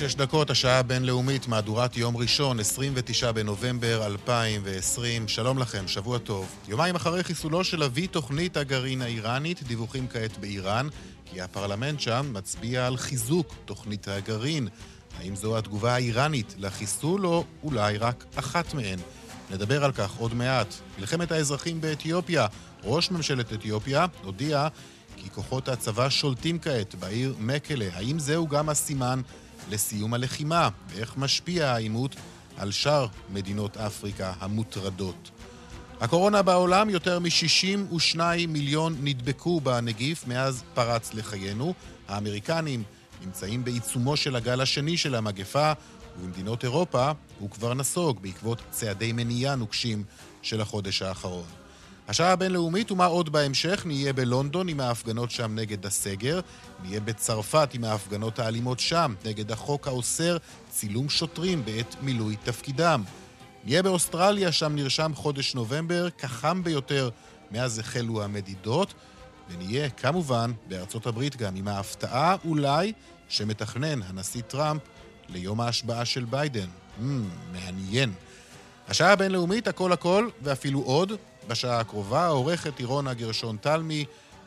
שש דקות, השעה הבינלאומית, מהדורת יום ראשון, 29 בנובמבר 2020. שלום לכם, שבוע טוב. יומיים אחרי חיסולו של אבי תוכנית הגרעין האיראנית, דיווחים כעת באיראן, כי הפרלמנט שם מצביע על חיזוק תוכנית הגרעין. האם זו התגובה האיראנית לחיסול, או אולי רק אחת מהן? נדבר על כך עוד מעט. מלחמת האזרחים באתיופיה, ראש ממשלת אתיופיה הודיע כי כוחות הצבא שולטים כעת בעיר מקלה. האם זהו גם הסימן לסיום הלחימה, ואיך משפיע העימות על שאר מדינות אפריקה המוטרדות. הקורונה בעולם, יותר מ-62 מיליון נדבקו בנגיף מאז פרץ לחיינו. האמריקנים נמצאים בעיצומו של הגל השני של המגפה, ובמדינות אירופה הוא כבר נסוג בעקבות צעדי מניעה נוקשים של החודש האחרון. השעה הבינלאומית ומה עוד בהמשך, נהיה בלונדון עם ההפגנות שם נגד הסגר, נהיה בצרפת עם ההפגנות האלימות שם נגד החוק האוסר צילום שוטרים בעת מילוי תפקידם. נהיה באוסטרליה, שם נרשם חודש נובמבר, כחם ביותר מאז החלו המדידות, ונהיה כמובן בארצות הברית גם עם ההפתעה אולי שמתכנן הנשיא טראמפ ליום ההשבעה של ביידן. Mm, מעניין. השעה הבינלאומית, הכל הכל ואפילו עוד, בשעה הקרובה, עורכת אירונה גרשון תלמי,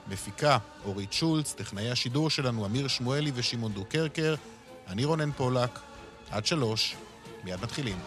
מפיקה אורית שולץ, טכנאי השידור שלנו אמיר שמואלי ושמעון דוקרקר, אני רונן פולק, עד שלוש, מיד מתחילים.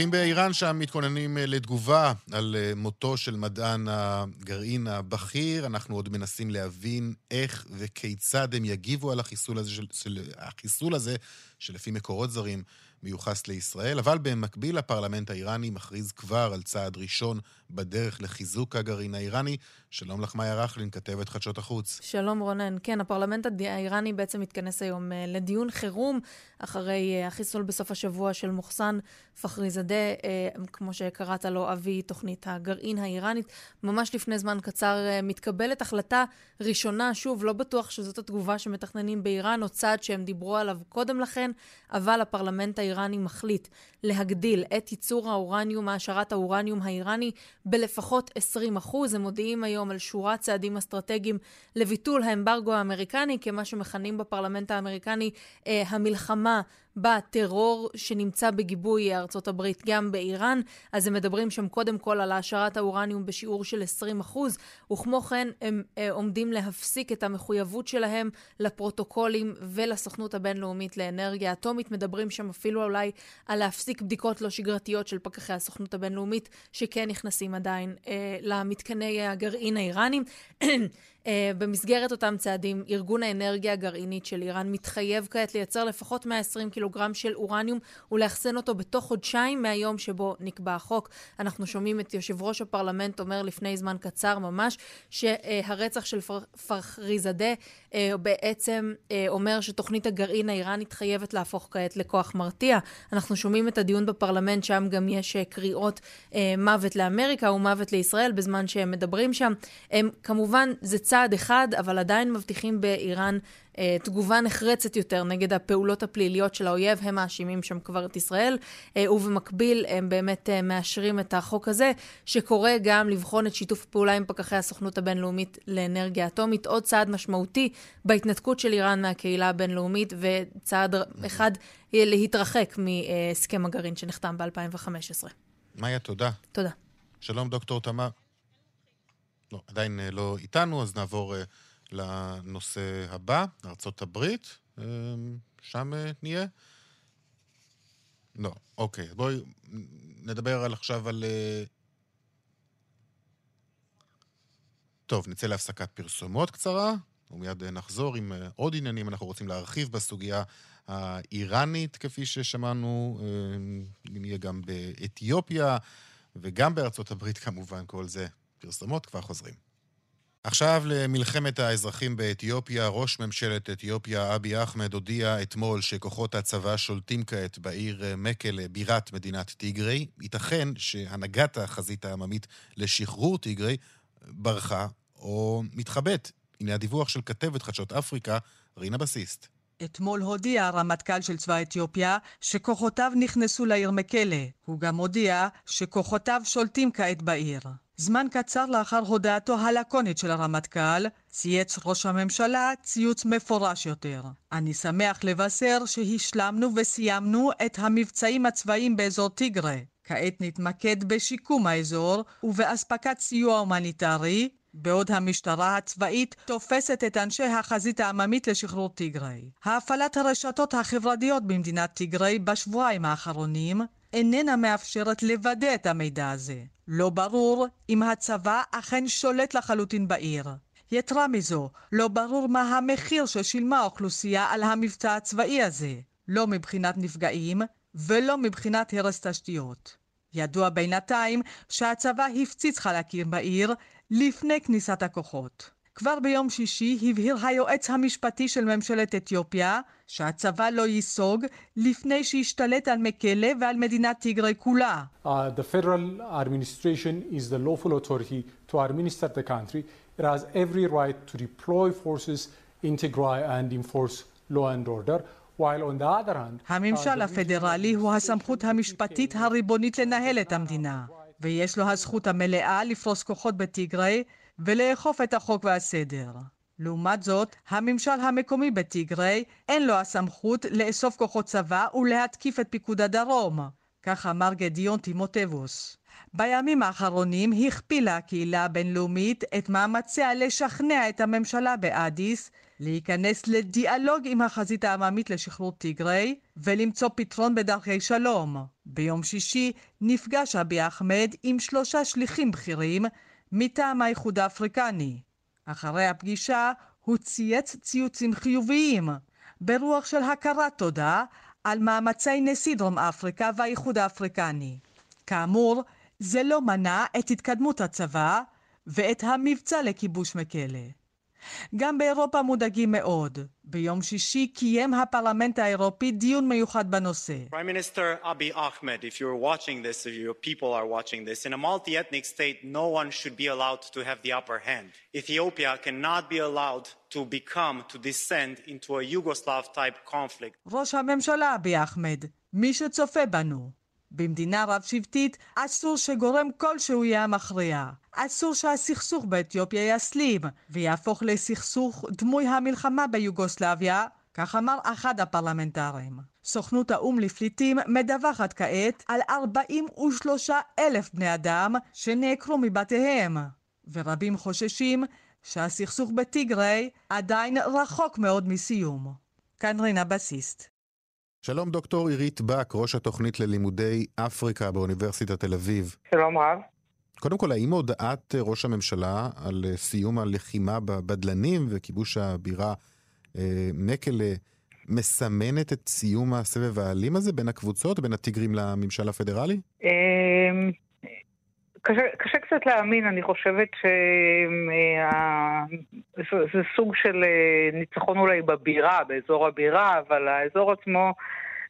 פותחים באיראן, שם מתכוננים אה, לתגובה על אה, מותו של מדען הגרעין הבכיר. אנחנו עוד מנסים להבין איך וכיצד הם יגיבו על החיסול הזה, של, של, החיסול הזה שלפי מקורות זרים מיוחס לישראל, אבל במקביל הפרלמנט האיראני מכריז כבר על צעד ראשון בדרך לחיזוק הגרעין האיראני. שלום לך, מאיה רכלין, כתבת חדשות החוץ. שלום רונן. כן, הפרלמנט האיראני בעצם מתכנס היום אה, לדיון חירום אחרי אה, החיסול בסוף השבוע של מוחסן פחריזאדה, אה, כמו שקראת לו, אבי תוכנית הגרעין האיראנית. ממש לפני זמן קצר מתקבלת החלטה ראשונה, שוב, לא בטוח שזאת התגובה שמתכננים באיראן, או צעד שהם דיברו עליו קודם לכן, אבל הפרלמנט האיראני מחליט להגדיל את ייצור האורניום, העשרת האורניום האיראני, בלפחות 20 אחוז. הם מודיעים היום על שורת צעדים אסטרטגיים לביטול האמברגו האמריקני, כמה שמכנים בפרלמנט האמריקני אה, המלחמה בטרור שנמצא בגיבוי ארצות הברית גם באיראן. אז הם מדברים שם קודם כל על העשרת האורניום בשיעור של 20%, וכמו כן הם אה, עומדים להפסיק את המחויבות שלהם לפרוטוקולים ולסוכנות הבינלאומית לאנרגיה אטומית. מדברים שם אפילו אולי על להפסיק בדיקות לא שגרתיות של פקחי הסוכנות הבינלאומית, שכן נכנסים עדיין אה, למתקני הגרעין האיראנים. Uh, במסגרת אותם צעדים, ארגון האנרגיה הגרעינית של איראן מתחייב כעת לייצר לפחות 120 קילוגרם של אורניום ולאחסן אותו בתוך חודשיים מהיום שבו נקבע החוק. אנחנו שומעים את יושב ראש הפרלמנט אומר לפני זמן קצר ממש, שהרצח של פרחריזאדה uh, בעצם uh, אומר שתוכנית הגרעין האיראנית חייבת להפוך כעת לכוח מרתיע. אנחנו שומעים את הדיון בפרלמנט, שם גם יש קריאות מוות לאמריקה ומוות לישראל בזמן שהם מדברים שם. Um, כמובן, זה צעד אחד, אבל עדיין מבטיחים באיראן אה, תגובה נחרצת יותר נגד הפעולות הפליליות של האויב. הם מאשימים שם כבר את ישראל, אה, ובמקביל הם באמת אה, מאשרים את החוק הזה, שקורא גם לבחון את שיתוף הפעולה עם פקחי הסוכנות הבינלאומית לאנרגיה אטומית. עוד צעד משמעותי בהתנתקות של איראן מהקהילה הבינלאומית, וצעד אחד להתרחק מהסכם הגרעין שנחתם ב-2015. מאיה, תודה. תודה. שלום, דוקטור תמר. לא, עדיין לא איתנו, אז נעבור לנושא הבא, ארצות הברית. שם נהיה? לא, אוקיי. בואי נדבר על עכשיו על... טוב, נצא להפסקת פרסומות קצרה, ומיד נחזור עם עוד עניינים. אנחנו רוצים להרחיב בסוגיה האיראנית, כפי ששמענו, נהיה גם באתיופיה וגם בארצות הברית כמובן, כל זה פרסומות, כבר חוזרים. עכשיו למלחמת האזרחים באתיופיה. ראש ממשלת אתיופיה, אבי אחמד, הודיע אתמול שכוחות הצבא שולטים כעת בעיר מקלה, בירת מדינת טיגרי. ייתכן שהנהגת החזית העממית לשחרור טיגרי ברחה או מתחבאת. הנה הדיווח של כתבת חדשות אפריקה, רינה בסיסט. אתמול הודיע הרמטכ"ל של צבא אתיופיה שכוחותיו נכנסו לעיר מקלה. הוא גם הודיע שכוחותיו שולטים כעת בעיר. זמן קצר לאחר הודעתו הלקונית של הרמטכ"ל, צייץ ראש הממשלה ציוץ מפורש יותר. אני שמח לבשר שהשלמנו וסיימנו את המבצעים הצבאיים באזור טיגרה. כעת נתמקד בשיקום האזור ובאספקת סיוע הומניטרי, בעוד המשטרה הצבאית תופסת את אנשי החזית העממית לשחרור טיגרי. הפעלת הרשתות החברתיות במדינת טיגרי בשבועיים האחרונים איננה מאפשרת לוודא את המידע הזה. לא ברור אם הצבא אכן שולט לחלוטין בעיר. יתרה מזו, לא ברור מה המחיר ששילמה האוכלוסייה על המבצע הצבאי הזה, לא מבחינת נפגעים ולא מבחינת הרס תשתיות. ידוע בינתיים שהצבא הפציץ חלקים בעיר לפני כניסת הכוחות. כבר ביום שישי הבהיר היועץ המשפטי של ממשלת אתיופיה שהצבא לא ייסוג לפני שישתלט על מקלה ועל מדינת טיגרי כולה. Uh, the federal administration is the lawful authority to administer the country. It has every right to deploy forces in Tigray and enforce law and order. הממשל הפדרלי הוא הסמכות המשפטית הריבונית לנהל את המדינה, ויש לו הזכות המלאה לפרוס כוחות בטיגרי ולאכוף את החוק והסדר. לעומת זאת, הממשל המקומי בטיגרי אין לו הסמכות לאסוף כוחות צבא ולהתקיף את פיקוד הדרום, כך אמר גדיון טימוטבוס. בימים האחרונים הכפילה הקהילה הבינלאומית את מאמציה לשכנע את הממשלה באדיס להיכנס לדיאלוג עם החזית העממית לשחרור טיגרי ולמצוא פתרון בדרכי שלום. ביום שישי נפגש אבי אחמד עם שלושה שליחים בכירים מטעם האיחוד האפריקני. אחרי הפגישה הוא צייץ ציוצים חיוביים, ברוח של הכרת תודה על מאמצי נשיא דרום אפריקה והאיחוד האפריקני. כאמור, זה לא מנע את התקדמות הצבא ואת המבצע לכיבוש מקלה. גם באירופה מודאגים מאוד. ביום שישי קיים הפרלמנט האירופי דיון מיוחד בנושא. Prime Minister Abiy Ahmed, if you're watching this, if your people are watching this, in a multi-ethnic state, no one should be allowed to have the upper hand. Ethiopia cannot be allowed to become, to descend into a Yugoslav-type conflict. ראש הממשלה אביי אחמד, מי שצופה בנו, במדינה רב-שבטית אסור שגורם כלשהו יהיה המכריע. אסור שהסכסוך באתיופיה יסלים ויהפוך לסכסוך דמוי המלחמה ביוגוסלביה, כך אמר אחד הפרלמנטרים. סוכנות האו"ם לפליטים מדווחת כעת על 43 אלף בני אדם שנעקרו מבתיהם, ורבים חוששים שהסכסוך בטיגריי עדיין רחוק מאוד מסיום. כאן רינה בסיסט. שלום דוקטור עירית בק, ראש התוכנית ללימודי אפריקה באוניברסיטת תל אביב. שלום רב. קודם כל, האם הודעת ראש הממשלה על סיום הלחימה בבדלנים וכיבוש הבירה אה, מקלה מסמנת את סיום הסבב האלים הזה בין הקבוצות, בין הטיגרים לממשל הפדרלי? אמ, קשה, קשה קצת להאמין, אני חושבת שזה סוג של אה, ניצחון אולי בבירה, באזור הבירה, אבל האזור עצמו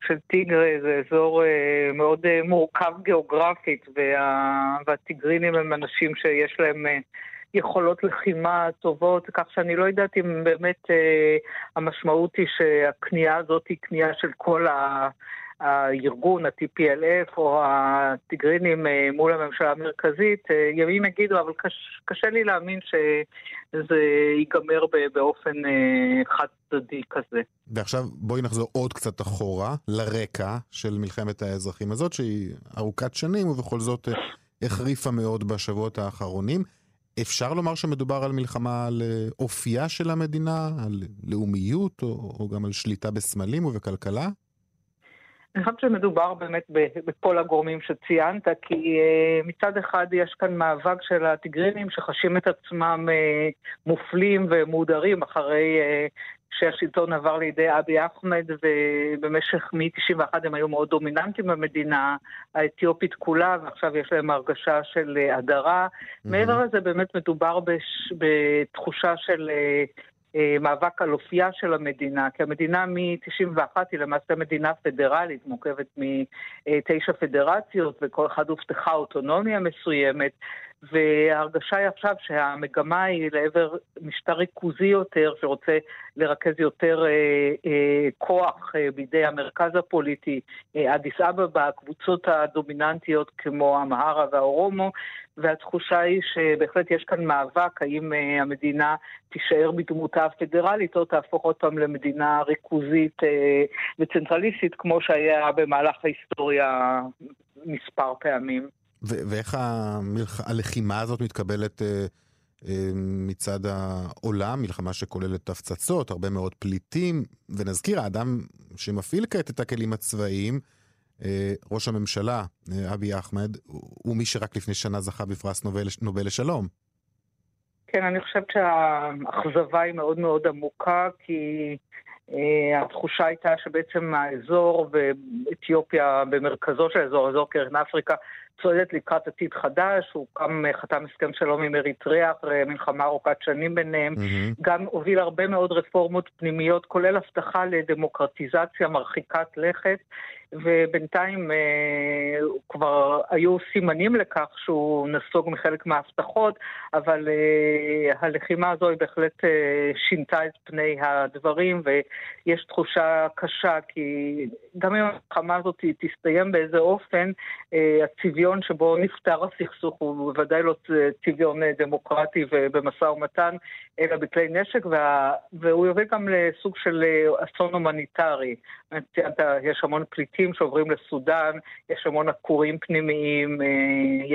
של טיגרי זה אזור אה, מאוד אה, מורכב גיאוגרפית, וה, והטיגרינים הם אנשים שיש להם יכולות לחימה טובות, כך שאני לא יודעת אם באמת המשמעות היא שהקנייה הזאת היא קנייה של כל ה... הארגון, ה-TPLF או הטיגרינים אה, מול הממשלה המרכזית, אה, ימים יגידו, אבל קש, קשה לי להאמין שזה ייגמר באופן אה, חד צדדי כזה. ועכשיו בואי נחזור עוד קצת אחורה, לרקע של מלחמת האזרחים הזאת, שהיא ארוכת שנים ובכל זאת החריפה מאוד בשבועות האחרונים. אפשר לומר שמדובר על מלחמה על אופייה של המדינה, על לאומיות, או, או גם על שליטה בסמלים ובכלכלה? אני חושבת שמדובר באמת בכל הגורמים שציינת, כי uh, מצד אחד יש כאן מאבק של הטיגרינים שחשים את עצמם uh, מופלים ומודרים אחרי uh, שהשלטון עבר לידי אבי אחמד, ובמשך מ-91 הם היו מאוד דומיננטיים במדינה האתיופית כולה, ועכשיו יש להם הרגשה של הדרה. Mm-hmm. מעבר לזה באמת מדובר בש... בתחושה של... אה, מאבק על אופייה של המדינה, כי המדינה מ-91 היא למעשה מדינה פדרלית, מורכבת מתשע פדרציות, וכל אחד הובטחה אוטונומיה מסוימת, וההרגשה היא עכשיו שהמגמה היא לעבר משטר ריכוזי יותר, שרוצה לרכז יותר אה, אה, כוח אה, בידי המרכז הפוליטי, אה, אדיס אבבה, הקבוצות הדומיננטיות כמו המהרה והאורומו, והתחושה היא שבהחלט יש כאן מאבק, האם אה, המדינה תישאר בדמותה הפדרלית או תהפוך עוד פעם למדינה ריכוזית אה, וצנטרליסטית, כמו שהיה במהלך ההיסטוריה מספר פעמים. ואיך המלח... הלחימה הזאת מתקבלת אה, אה, מצד העולם, מלחמה שכוללת הפצצות, הרבה מאוד פליטים, ונזכיר, האדם שמפעיל כעת את הכלים הצבאיים, אה, ראש הממשלה, אה, אבי אחמד, הוא מי שרק לפני שנה זכה בפרס נובל, נובל לשלום. כן, אני חושבת שהאכזבה היא מאוד מאוד עמוקה, כי uh, התחושה הייתה שבעצם האזור ואתיופיה במרכזו של האזור, אזור קרן אפריקה, צועדת לקראת עתיד חדש, הוא גם אה, חתם הסכם שלום עם אריתריאה אחרי מלחמה ארוכת שנים ביניהם, mm-hmm. גם הוביל הרבה מאוד רפורמות פנימיות, כולל הבטחה לדמוקרטיזציה מרחיקת לכת. ובינתיים אה, כבר היו סימנים לכך שהוא נסוג מחלק מההבטחות, אבל אה, הלחימה הזו היא בהחלט אה, שינתה את פני הדברים, ויש תחושה קשה, כי גם אם המלחמה הזאת תסתיים באיזה אופן, אה, הצביון שבו נפתר הסכסוך הוא בוודאי לא צביון אה, דמוקרטי ובמשא ומתן, אלא בכלי נשק, וה... והוא יוביל גם לסוג של אה, אסון הומניטרי. יש המון פליטים שעוברים לסודאן, יש המון עקורים פנימיים, אה,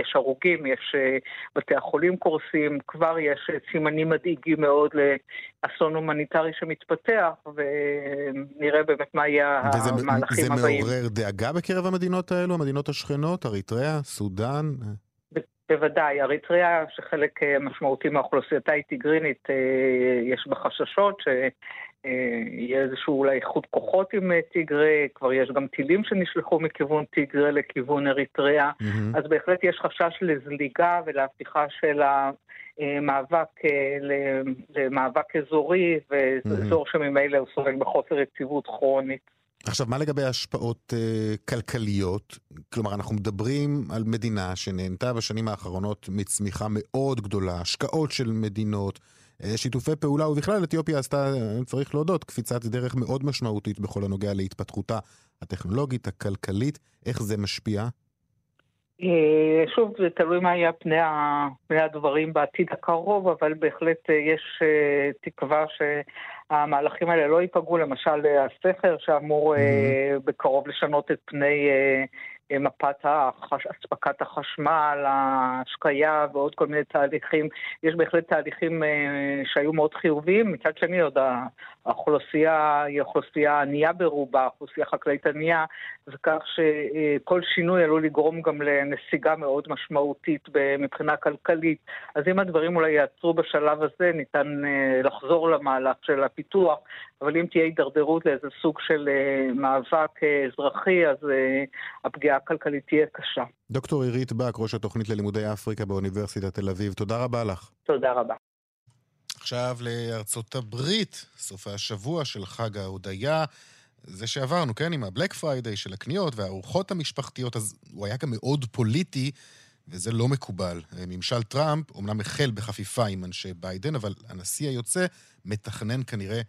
יש הרוגים, יש אה, בתי החולים קורסים, כבר יש סימנים מדאיגים מאוד לאסון הומניטרי שמתפתח, ונראה באמת מה יהיה המהלכים הבאים. וזה מעורר דאגה בקרב המדינות האלו, המדינות השכנות, אריתריאה, סודאן? בוודאי, אריתריאה, שחלק אה, משמעותי מאוכלוסייתה היא טיגרינית, אה, יש בה חששות שיהיה איזשהו אולי איחוד כוחות עם אה, טיגרי, כבר יש גם טילים שנשלחו מכיוון טיגרי לכיוון אריתריאה, mm-hmm. אז בהחלט יש חשש לזליגה ולהפיכה של המאבק למאבק אזורי, ואזור mm-hmm. שממילא הוא סובל בחוסר יציבות כרונית. עכשיו, מה לגבי השפעות uh, כלכליות? כלומר, אנחנו מדברים על מדינה שנהנתה בשנים האחרונות מצמיחה מאוד גדולה, השקעות של מדינות, שיתופי פעולה, ובכלל אתיופיה עשתה, צריך להודות, קפיצת דרך מאוד משמעותית בכל הנוגע להתפתחותה הטכנולוגית, הכלכלית. איך זה משפיע? אה, שוב, זה תלוי מה יהיה פני, פני הדברים בעתיד הקרוב, אבל בהחלט יש תקווה ש... המהלכים האלה לא ייפגעו, למשל הסכר שאמור mm-hmm. בקרוב לשנות את פני אה, מפת החש... אספקת החשמל, ההשקיה ועוד כל מיני תהליכים. יש בהחלט תהליכים אה, שהיו מאוד חיוביים. מצד שני, עוד האוכלוסייה היא אוכלוסייה ענייה ברובה, אוכלוסייה חקלאית ענייה, וכך שכל שינוי עלול לגרום גם לנסיגה מאוד משמעותית מבחינה כלכלית. אז אם הדברים אולי יעצרו בשלב הזה, ניתן אה, לחזור למהלך של הפיתוח, אבל אם תהיה הידרדרות לאיזה סוג של אה, מאבק אה, אזרחי, אז הפגיעה הכלכלית תהיה קשה. דוקטור עירית בק, ראש התוכנית ללימודי אפריקה באוניברסיטת תל אביב, תודה רבה לך. תודה רבה. עכשיו לארצות הברית, סוף השבוע של חג ההודיה. זה שעברנו, כן, עם ה Black Friday של הקניות והארוחות המשפחתיות, אז הוא היה גם מאוד פוליטי, וזה לא מקובל. ממשל טראמפ אומנם החל בחפיפה עם אנשי ביידן, אבל הנשיא היוצא מתכנן כנראה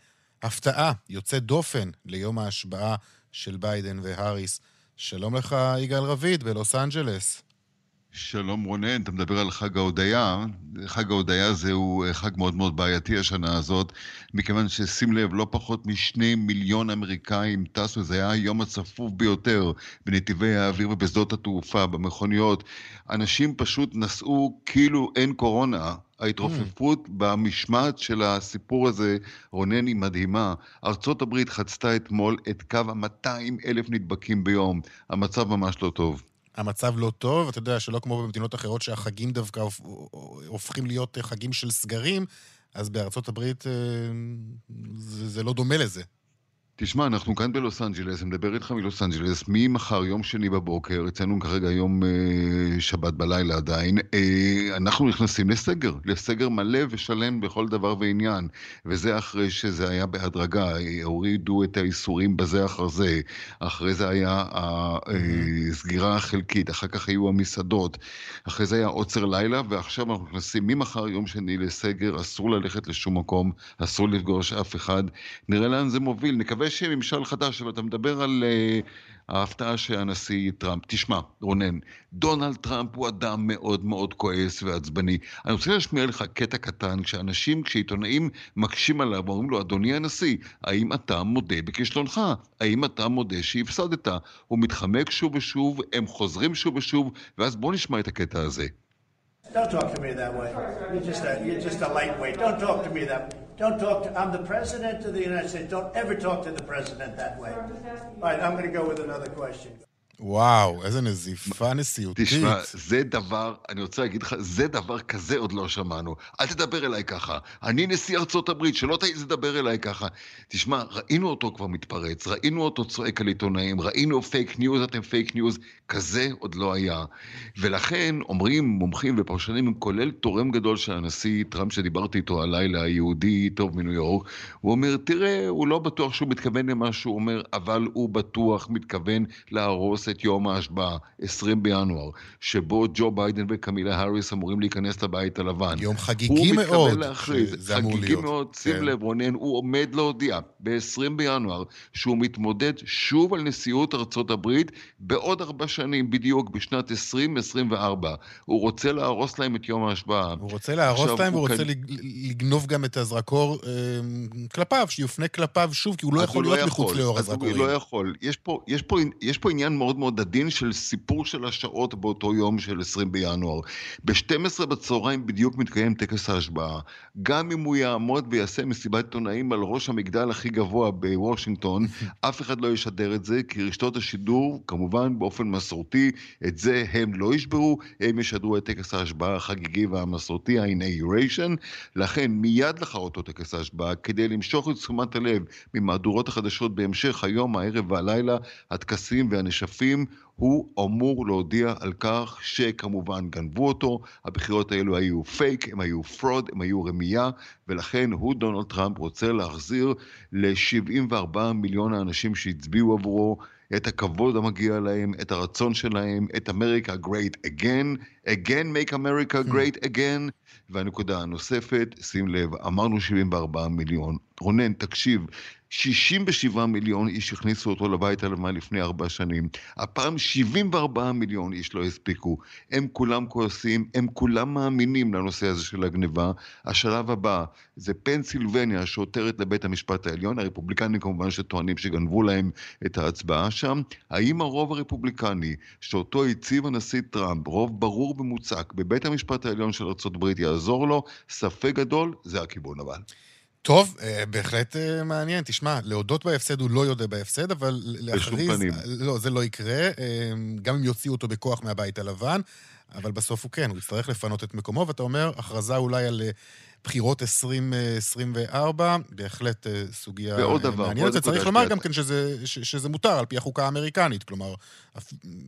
הפתעה יוצאת דופן ליום ההשבעה של ביידן והאריס. שלום לך, יגאל רביד, בלוס אנג'לס. שלום רונן, אתה מדבר על חג ההודיה. חג ההודיה זהו חג מאוד מאוד בעייתי השנה הזאת, מכיוון ששים לב, לא פחות משני מיליון אמריקאים טסו, זה היה היום הצפוף ביותר בנתיבי האוויר ובשדות התעופה, במכוניות. אנשים פשוט נסעו כאילו אין קורונה. ההתרופפות mm. במשמעת של הסיפור הזה, רונן, היא מדהימה. ארצות הברית חצתה אתמול את קו ה-200 אלף נדבקים ביום. המצב ממש לא טוב. המצב לא טוב, אתה יודע שלא כמו במדינות אחרות שהחגים דווקא הופכים להיות חגים של סגרים, אז בארצות הברית אה, זה, זה לא דומה לזה. תשמע, אנחנו כאן בלוס אנג'לס, אני מדבר איתך מלוס אנג'לס, ממחר, יום שני בבוקר, אצלנו כרגע יום אה, שבת בלילה עדיין, אה, אנחנו נכנסים לסגר, לסגר מלא ושלם בכל דבר ועניין, וזה אחרי שזה היה בהדרגה, הורידו את האיסורים בזה אחר זה, אחרי זה היה הסגירה אה, החלקית, אחר כך היו המסעדות, אחרי זה היה עוצר לילה, ועכשיו אנחנו נכנסים ממחר, יום שני, לסגר, אסור ללכת לשום מקום, אסור לפגוש אף אחד, נראה לאן זה מוביל, נקווה יש ממשל חדש, אבל אתה מדבר על uh, ההפתעה של הנשיא טראמפ. תשמע, רונן, דונלד טראמפ הוא אדם מאוד מאוד כועס ועצבני. אני רוצה להשמיע לך קטע קטן, כשאנשים, כשעיתונאים מקשים עליו ואומרים לו, אדוני הנשיא, האם אתה מודה בכישלונך? האם אתה מודה שהפסדת? הוא מתחמק שוב ושוב, הם חוזרים שוב ושוב, ואז בואו נשמע את הקטע הזה. Don't talk to me that way. You're just a, you're just a lightweight. Don't talk to me that way. Don't talk to, I'm the president of the United States. Don't ever talk to the president that way. All right, I'm going to go with another question. וואו, איזה נזיפה נשיאותית. תשמע, זה דבר, אני רוצה להגיד לך, זה דבר כזה עוד לא שמענו. אל תדבר אליי ככה. אני נשיא ארצות הברית, שלא תעיז לדבר אליי ככה. תשמע, ראינו אותו כבר מתפרץ, ראינו אותו צועק על עיתונאים, ראינו fake news, אתם fake news, כזה עוד לא היה. ולכן אומרים מומחים ופרשנים, כולל תורם גדול של הנשיא טראמפ, שדיברתי איתו הלילה, היהודי טוב מניו יורק, הוא אומר, תראה, הוא לא בטוח שהוא מתכוון למה שהוא אומר, אבל הוא בטוח מתכוון להרוס את יום ההשבעה, 20 בינואר, שבו ג'ו ביידן וקמילה האריס אמורים להיכנס לבית הלבן. יום חגיגי מאוד. הוא מתכוון להכריז, חגיגי מאוד, שים כן. לב רונן, הוא עומד להודיע ב-20 בינואר שהוא מתמודד שוב על נשיאות ארצות הברית בעוד ארבע שנים בדיוק, בשנת 2024. הוא רוצה להרוס להם את יום ההשבעה. הוא רוצה להרוס להם והוא רוצה כאן... לגנוב גם את הזרקור אה, כלפיו, שיופנה כלפיו שוב, כי הוא לא יכול להיות לא מחוץ לאור הזרקורים. הוא לא יכול. יש פה, יש פה, יש פה עניין מאוד מאוד עדין של סיפור של השעות באותו יום של 20 בינואר. ב-12 בצהריים בדיוק מתקיים טקס ההשבעה. גם אם הוא יעמוד ויעשה מסיבת עיתונאים על ראש המגדל הכי גבוה בוושינגטון, אף אחד לא ישדר את זה, כי רשתות השידור, כמובן באופן מסורתי, את זה הם לא ישברו, הם ישדרו את טקס ההשבעה החגיגי והמסורתי, ה-inauguration. לכן מיד לאחר אותו טקס ההשבעה, כדי למשוך את תשומת הלב ממהדורות החדשות בהמשך היום, הערב והלילה, הטקסים והנשפים הכספים, הוא אמור להודיע על כך שכמובן גנבו אותו, הבחירות האלו היו פייק, הם היו fraud, הם היו רמייה, ולכן הוא, דונלד טראמפ, רוצה להחזיר ל-74 מיליון האנשים שהצביעו עבורו את הכבוד המגיע להם, את הרצון שלהם, את אמריקה great again, again make America hmm. great again. והנקודה הנוספת, שים לב, אמרנו 74 מיליון. רונן, תקשיב, 67 מיליון איש הכניסו אותו לבית הלבן לפני ארבע שנים. הפעם 74 מיליון איש לא הספיקו. הם כולם כועסים, הם כולם מאמינים לנושא הזה של הגניבה. השלב הבא זה פנסילבניה שעותרת לבית המשפט העליון, הרפובליקנים כמובן שטוענים שגנבו להם את ההצבעה שם. האם הרוב הרפובליקני שאותו הציב הנשיא טראמפ, רוב ברור ומוצק בבית המשפט העליון של ארה"ב יעזור לו? ספק גדול, זה הכיוון אבל. טוב, אה, בהחלט אה, מעניין. תשמע, להודות בהפסד הוא לא יודע בהפסד, אבל להכריז... בשום פנים. לא, זה לא יקרה, אה, גם אם יוציאו אותו בכוח מהבית הלבן, אבל בסוף הוא כן, הוא יצטרך לפנות את מקומו, ואתה אומר, הכרזה אולי על בחירות 2024, בהחלט אה, סוגיה מעניינת. וצריך לומר גם כן שזה, שזה מותר על פי החוקה האמריקנית, כלומר...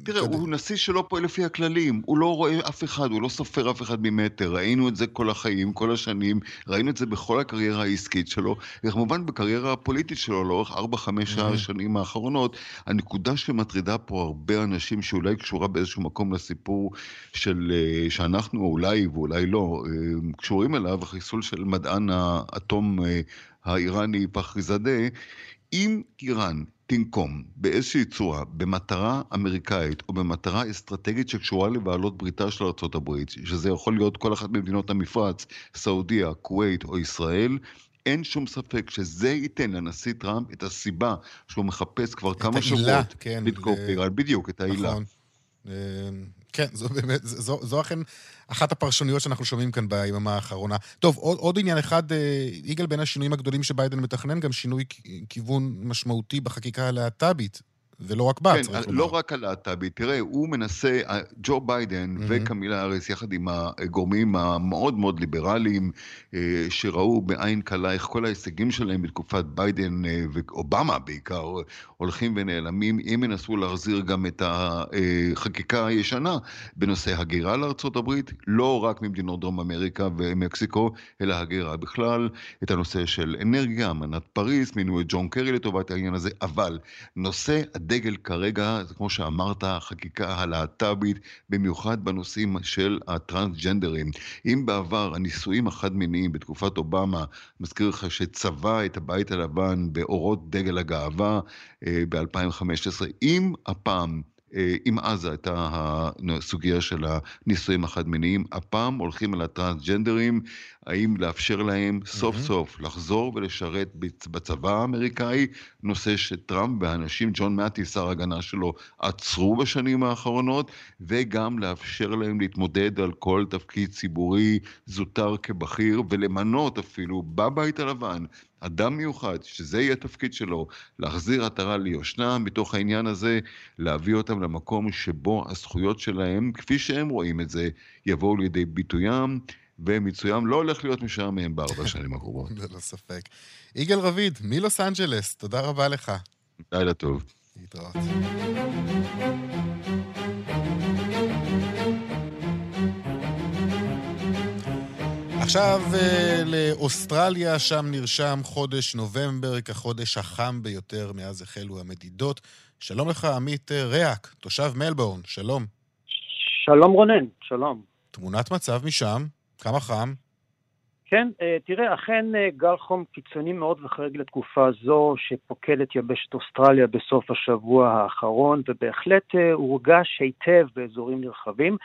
תראה. הוא נשיא שלא פועל לפי הכללים, הוא לא רואה אף אחד, הוא לא סופר אף אחד ממטר, ראינו את זה כל החיים, כל השנים, ראינו את זה בכל הקריירה העסקית שלו, וכמובן בקריירה הפוליטית שלו לאורך 4-5 השנים האחרונות. הנקודה שמטרידה פה הרבה אנשים, שאולי קשורה באיזשהו מקום לסיפור של, אה, שאנחנו אולי ואולי לא, אה, קשורים אליו, החיסול של מדען האטום אה, האיראני פחריזאדה, אם איראן תנקום באיזושהי צורה במטרה אמריקאית או במטרה אסטרטגית שקשורה לבעלות בריתה של ארה"ב, שזה יכול להיות כל אחת ממדינות המפרץ, סעודיה, כווית או ישראל, אין שום ספק שזה ייתן לנשיא טראמפ את הסיבה שהוא מחפש כבר כמה שבועות כן, לתקוף באיראן, בדיוק, את העילה. נכון. אה, כן, זו באמת, זו, זו אכן אחת הפרשנויות שאנחנו שומעים כאן ביממה האחרונה. טוב, עוד, עוד עניין אחד, אה, יגאל, בין השינויים הגדולים שביידן מתכנן, גם שינוי כיוון משמעותי בחקיקה הלהט"בית. ולא רק בה, כן, צריך לא לומר. לא רק הלהט"בי, תראה, הוא מנסה, ג'ו ביידן Mhm. וקמילה האריס, יחד עם הגורמים המאוד מאוד ליברליים, אה, שראו בעין קלה איך כל ההישגים שלהם בתקופת ביידן אה, ואובמה בעיקר, הולכים ונעלמים, אם ינסו להחזיר גם את החקיקה הישנה בנושא הגירה לארצות הברית, לא רק ממדינות דרום אמריקה ומקסיקו, אלא הגירה בכלל, את הנושא של אנרגיה, אמנת פריז, מינו את ג'ון קרי לטובת העניין הזה, אבל נושא הדגל כרגע, זה כמו שאמרת, החקיקה הלהט"בית, במיוחד בנושאים של הטרנסג'נדרים. אם בעבר הנישואים החד-מיניים בתקופת אובמה, מזכיר לך שצבע את הבית הלבן באורות דגל הגאווה ב-2015, אם הפעם אה, אם אז הייתה הסוגיה של הנישואים החד-מיניים, הפעם הולכים על הטרנסג'נדרים, האם לאפשר להם סוף סוף לחזור ולשרת בצ- בצבא האמריקאי, נושא שטראמפ והאנשים, ג'ון מאטי, שר ההגנה שלו, עצרו בשנים האחרונות, וגם לאפשר להם להתמודד על כל תפקיד ציבורי זוטר כבכיר, ולמנות אפילו בבית הלבן אדם מיוחד, שזה יהיה התפקיד שלו, להחזיר עטרה ליושנה מתוך העניין הזה, להביא אותם למקום שבו הזכויות שלהם, כפי שהם רואים את זה, יבואו לידי ביטוים, ומיצוים לא הולך להיות משעמם בארבע השנים הקרובות. ללא ספק. יגאל רביד, מלוס אנג'לס, תודה רבה לך. לילה טוב. להתראות. עכשיו אה, לאוסטרליה, שם נרשם חודש נובמבר כחודש החם ביותר מאז החלו המדידות. שלום לך, עמית אה, ריאק, תושב מלבורן, שלום. שלום רונן, שלום. תמונת מצב משם, כמה חם? כן, אה, תראה, אכן גל חום קיצוני מאוד וחריג לתקופה זו שפוקד את יבשת אוסטרליה בסוף השבוע האחרון, ובהחלט הורגש היטב באזורים נרחבים.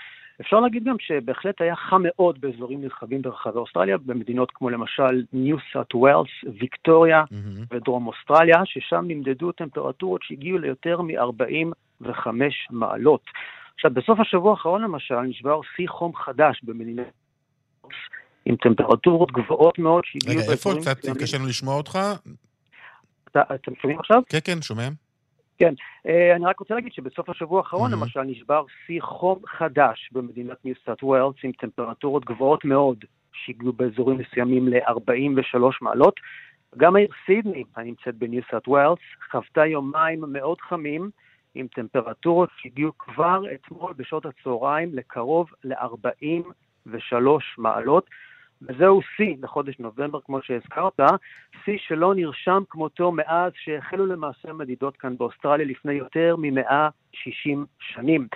אפשר להגיד גם שבהחלט היה חם מאוד באזורים נרחבים ברחבי אוסטרליה, במדינות כמו למשל ניו סאט ווילס, ויקטוריה מהמם. ודרום אוסטרליה, ששם נמדדו טמפרטורות שהגיעו ליותר מ-45 מעלות. עכשיו, בסוף השבוע האחרון למשל נשבר שיא חום חדש במדינת עם טמפרטורות גבוהות מאוד שהגיעו... רגע, איפה קצת. קשה לנו לשמוע אותך? אתה- אתם שומעים עכשיו? כן, כן, שומע. אה, אני רק רוצה להגיד שבסוף השבוע האחרון מהמם. למשל נשבר שיא חום חדש במדינת ניו סאות' ווילס עם טמפרטורות גבוהות מאוד שהגיעו באזורים מסוימים ל-43 מעלות. גם העיר סידני הנמצאת בניו סאות' ווילס חוותה יומיים מאוד חמים עם טמפרטורות שהגיעו כבר אתמול בשעות הצהריים לקרוב ל-43 מעלות. וזהו שיא לחודש נובמבר, כמו שהזכרת, שיא שלא נרשם כמותו מאז שהחלו למעשה המדידות כאן באוסטרליה לפני יותר מ-160 שנים.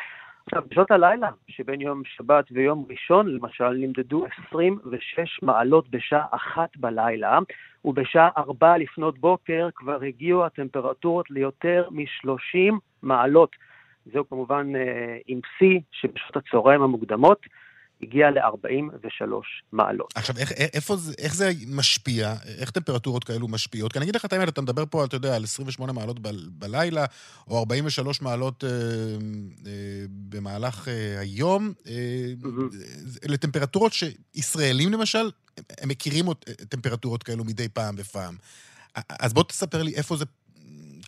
עכשיו, בשעות הלילה שבין יום שבת ויום ראשון, למשל, נמדדו 26 מעלות בשעה אחת בלילה, ובשעה ארבע לפנות בוקר כבר הגיעו הטמפרטורות ליותר מ-30 מעלות. זהו כמובן אה, עם שיא שבשעות הצהריים המוקדמות הגיע ל-43 מעלות. עכשיו, איך, איפה זה, איך זה משפיע? איך טמפרטורות כאלו משפיעות? כי אני אגיד לך את האמת, אתה מדבר פה, אתה יודע, על 28 מעלות ב, בלילה, או 43 מעלות אה, אה, במהלך אה, היום. אה. אלה טמפרטורות שישראלים, למשל, הם מכירים אות- טמפרטורות כאלו מדי פעם בפעם. אז בוא תספר לי איפה זה...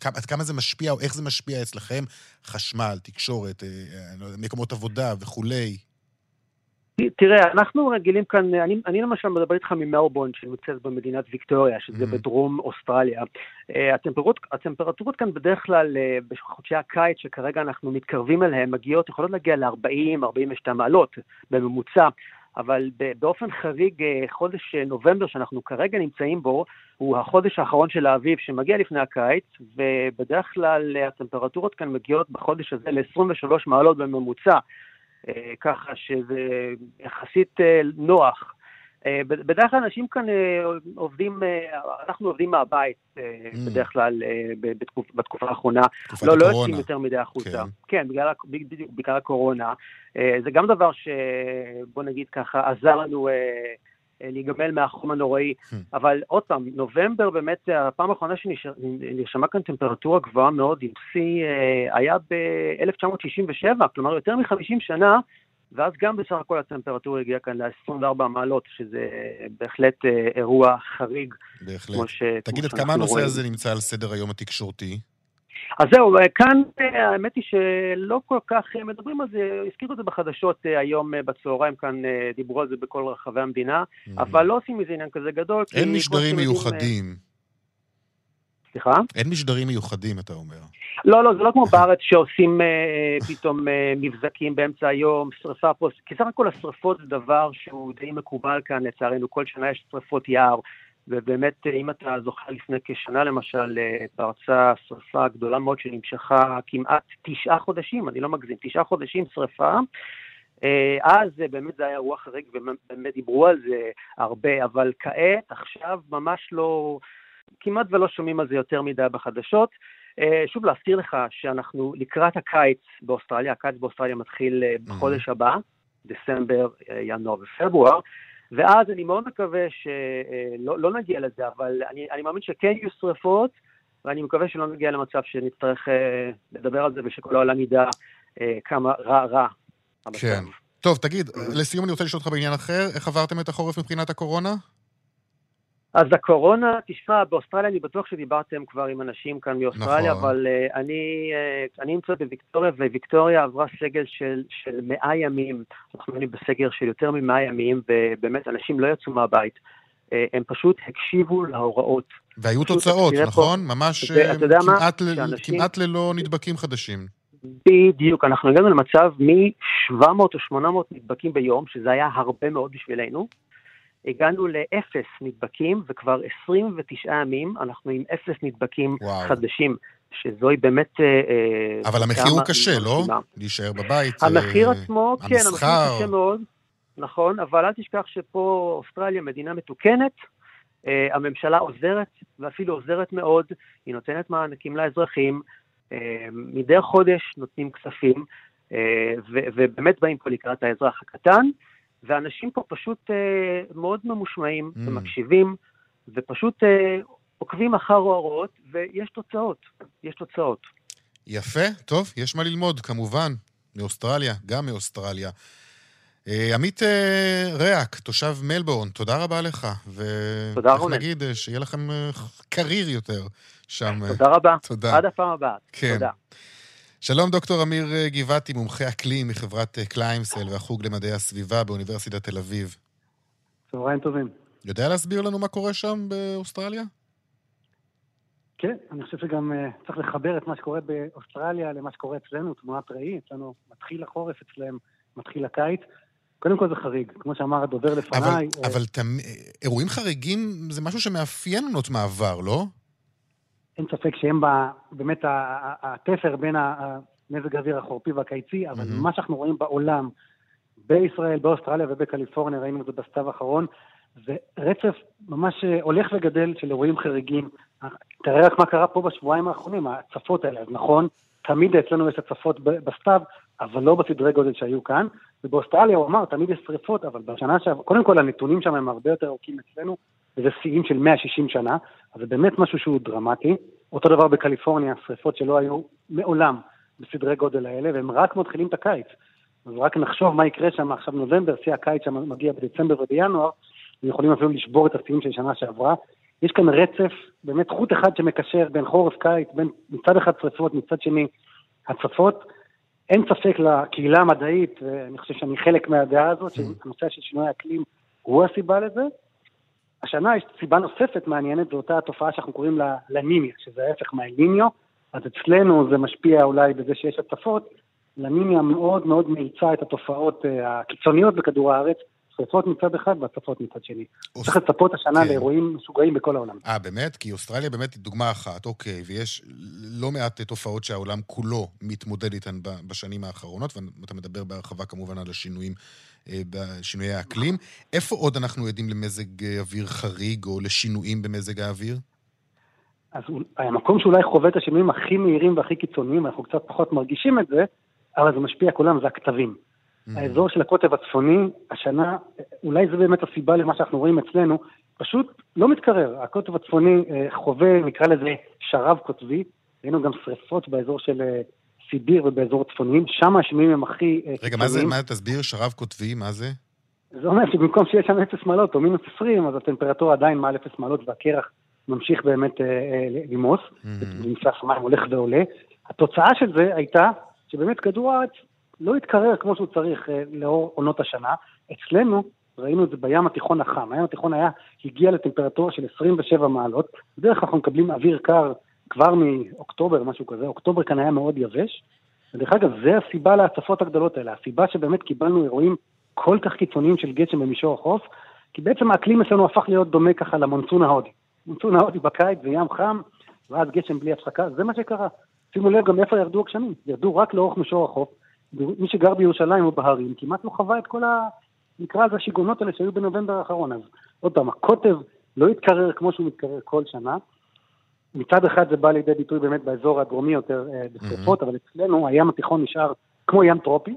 עד כמה זה משפיע, או איך זה משפיע אצלכם, חשמל, תקשורת, אה, אה, מקומות עבודה וכולי. תראה, אנחנו רגילים כאן, אני, אני למשל מדבר איתך ממלבורן שנמצאת במדינת ויקטוריה, שזה Mhm. בדרום אוסטרליה. אה, הטמפרטורות, הטמפרטורות כאן בדרך כלל אה, בחודשי הקיץ שכרגע אנחנו מתקרבים אליהם, מגיעות, יכולות להגיע ל-40-42 מעלות בממוצע. אבל באופן חריג, אה, חודש נובמבר שאנחנו כרגע נמצאים בו, הוא החודש האחרון של האביב שמגיע לפני הקיץ, ובדרך כלל הטמפרטורות כאן מגיעות בחודש הזה ל-23 מעלות בממוצע. אה, ככה שזה יחסית אה, נוח אה, בדרך כלל אנשים כאן עובדים, אנחנו עובדים מהבית mm. בדרך כלל בתקופה האחרונה. לא, לא יוצאים יותר מדי החוצה. כן, כן בגלל, בדיוק בגלל הקורונה. זה גם דבר שבוא נגיד ככה עזר לנו להיגמל מהחום הנוראי. Hmm. אבל עוד פעם, נובמבר באמת, הפעם האחרונה שנרשמה כאן טמפרטורה גבוהה מאוד עם שיא היה ב-1967, כלומר יותר מ-50 שנה. ואז גם בסך הכל הטמפרטורה הגיעה כאן ל-24 מעלות, שזה בהחלט אה, אירוע חריג. בהחלט. כמו ש... תגיד, עד כמה הנושא הזה נמצא על סדר היום התקשורתי? אז זהו, אה, כאן אה, האמת היא שלא כל כך מדברים על זה, הזכירו את זה בחדשות היום בצהריים, כאן דיברו על זה בכל רחבי המדינה, mm-hmm. אבל לא עושים מזה עניין כזה גדול. אין משדרים מיוחדים. סליחה? אין משדרים מיוחדים, אתה אומר. לא, לא, זה לא כמו בארץ שעושים אה, פתאום אה, מבזקים באמצע היום, שרפה פה, כי סך הכל השרפות זה דבר שהוא די מקובל כאן, לצערנו, כל שנה יש שרפות יער, ובאמת, אה, אם אתה זוכר לפני כשנה למשל, אה, פרצה שרפה גדולה מאוד שנמשכה כמעט תשעה חודשים, אני לא מגזים, תשעה חודשים שרפה. אה, אז באמת זה היה אירוע חריג, ובאמת דיברו על זה הרבה, אבל כעת, עכשיו, ממש לא, כמעט ולא שומעים על זה יותר מדי בחדשות. שוב להזכיר לך שאנחנו לקראת הקיץ באוסטרליה, הקיץ באוסטרליה מתחיל בחודש הבא, דצמבר, ינואר ופברואר, ואז אני מאוד מקווה שלא לא נגיע לזה, אבל אני, אני מאמין שכן יהיו שרפות, ואני מקווה שלא נגיע למצב שנצטרך לדבר על זה ושכל העולם ידע כמה רע רע. כן. טוב, תגיד, לסיום אני רוצה לשאול אותך בעניין אחר, איך עברתם את החורף מבחינת הקורונה? אז הקורונה, תשמע, באוסטרליה אני בטוח שדיברתם כבר עם אנשים כאן מאוסטרליה, נכון. אבל uh, אני, uh, אני נמצא בוויקטוריה, וויקטוריה עברה סגל של, של 100 ימים, אנחנו היינו בסגר של יותר מ-100 ימים, ובאמת אנשים לא יצאו מהבית. Uh, הם פשוט הקשיבו להוראות. והיו תוצאות, נכון? פה, ממש כמעט, ל... שאנשים... כמעט ללא נדבקים חדשים. בדיוק, אנחנו הגענו למצב מ-700 או 800 נדבקים ביום, שזה היה הרבה מאוד בשבילנו. הגענו לאפס נדבקים, וכבר 29 ימים אנחנו עם אפס נדבקים וואו. חדשים. שזוהי באמת... אה, אה, אבל המחיר הוא קשה, לא? להישאר בבית, המחיר אה, עצמו, המסחר. כן, המחיר קשה מאוד, נכון, אבל אל תשכח שפה אוסטרליה מדינה מתוקנת, הממשלה עוזרת, ואפילו עוזרת מאוד, היא נותנת מענקים לאזרחים, מדי חודש נותנים כספים, ובאמת באים פה לקראת האזרח הקטן. ואנשים פה פשוט אה, מאוד ממושמעים mm. ומקשיבים, ופשוט אה, עוקבים אחר ההוראות, ויש תוצאות, יש תוצאות. יפה, טוב, יש מה ללמוד, כמובן, מאוסטרליה, גם מאוסטרליה. אה, עמית אה, ריאק, תושב מלבורן, תודה רבה לך. תודה רבה. נגיד אה, שיהיה לכם אה, קריר יותר שם. תודה רבה. תודה. עד הפעם הבאה. כן. תודה. שלום, דוקטור אמיר אה, גבעתי, מומחה אקלים מחברת אה, קליימסל והחוג למדעי הסביבה באוניברסיטת תל אביב. צהריים טובים. יודע להסביר לנו מה קורה שם באוסטרליה? כן, אני חושב שגם uh, צריך לחבר את מה שקורה באוסטרליה למה שקורה אצלנו, תמונת ראי, אצלנו מתחיל החורף, אצלם מתחיל הקיץ. קודם כל זה חריג, כמו שאמר הדובר לפניי. אבל, uh... אבל תמ... אירועים חריגים זה משהו שמאפיין עונות מעבר, לא? אין ספק שהם בה, באמת התפר בין המזג האוויר החורפי והקיצי, אבל mm-hmm. מה שאנחנו רואים בעולם, בישראל, באוסטרליה ובקליפורניה, ראינו את זה בסתיו האחרון, זה רצף ממש הולך וגדל של אירועים חריגים. תראה רק מה קרה פה בשבועיים האחרונים, ההצפות האלה. אז נכון, תמיד אצלנו יש הצפות בסתיו, אבל לא בסדרי גודל שהיו כאן. ובאוסטרליה הוא אמר, תמיד יש שריפות, אבל בשנה שעברה, קודם כל הנתונים שם הם הרבה יותר ארוכים אצלנו, וזה שיאים של 160 שנה, אז זה באמת משהו שהוא דרמטי. אותו דבר בקליפורניה, שריפות שלא היו מעולם בסדרי גודל האלה, והם רק מתחילים את הקיץ. אז רק נחשוב מה יקרה שם עכשיו נובמבר, שיא הקיץ שם מגיע בדצמבר ובינואר, ויכולים אפילו לשבור את השיאים של שנה שעברה. יש כאן רצף, באמת חוט אחד שמקשר בין חורף קיץ, בין מצד אחד שריפות, מצד שני הצפות. אין ספק לקהילה המדעית, ואני חושב שאני חלק מהדעה הזאת, שהנושא של שינוי האקלים הוא הסיבה לזה, השנה יש סיבה נוספת מעניינת, זו אותה התופעה שאנחנו קוראים לה לניניה, שזה ההפך מהאליניו, אז אצלנו זה משפיע אולי בזה שיש הצפות, לניניה מאוד מאוד מאיצה את התופעות uh, הקיצוניות בכדור הארץ, שרפות מצד אחד והצפות מצד שני. אוס... צריך לצפות השנה כן. לאירועים משוגעים בכל העולם. אה, באמת? כי אוסטרליה באמת היא דוגמה אחת, אוקיי, ויש לא מעט תופעות שהעולם כולו מתמודד איתן בשנים האחרונות, ואתה מדבר בהרחבה כמובן על השינויים, אה, בשינויי האקלים. איפה עוד אנחנו עדים למזג אוויר חריג או לשינויים במזג האוויר? אז המקום שאולי חווה את השינויים הכי מהירים והכי קיצוניים, אנחנו קצת פחות מרגישים את זה, אבל זה משפיע כולם, זה הכתבים. Mm-hmm. האזור של הקוטב הצפוני, השנה, אולי זה באמת הסיבה למה שאנחנו רואים אצלנו, פשוט לא מתקרר. הקוטב הצפוני אה, חווה, נקרא לזה, שרב קוטבי. ראינו גם שריפות באזור של אה, סיביר ובאזור הצפוניים, שם השינויים הם הכי... אה, רגע, מה זה, מה, תסביר, שרב קוטבי, מה זה? זה אומר שבמקום שיש שם אפס מעלות או מינוס 20, אז הטמפרטורה עדיין מעל אפס מעלות והקרח ממשיך באמת למוס, ונפלס המים הולך ועולה. התוצאה של זה הייתה שבאמת כדור הארץ לא התקרר כמו שהוא צריך אה, לאור עונות השנה. אצלנו, ראינו את זה בים התיכון החם, הים התיכון היה, הגיע לטמפרטורה של 27 מעלות, בדרך כלל אנחנו מקבלים אוויר קר כבר מאוקטובר, משהו כזה, אוקטובר כאן היה מאוד יבש, ודרך אגב, זה הסיבה להצפות הגדולות האלה, הסיבה שבאמת קיבלנו אירועים כל כך קיצוניים של גשם במישור החוף, כי בעצם האקלים אצלנו הפך להיות דומה ככה למונסון ההודי. מונסון ההודי בקיץ זה ים חם, ואז גשם בלי הפסקה, זה מה שקרה. שימו לב גם איפה ירדו הגשמים, ירדו רק לאורך מישור החוף, מי שגר בירושלים או בהרים כמעט לא חווה את כל ה... נקרא לזה השיגעונות האלה שהיו בנובמבר האחרון. אז עוד פעם, הקוטב לא התקרר כמו שהוא מתקרר כל שנה. מצד אחד זה בא לידי ביטוי באמת באזור הדרומי יותר אה, בשרפות, mm-hmm. אבל אצלנו הים התיכון נשאר כמו ים טרופי.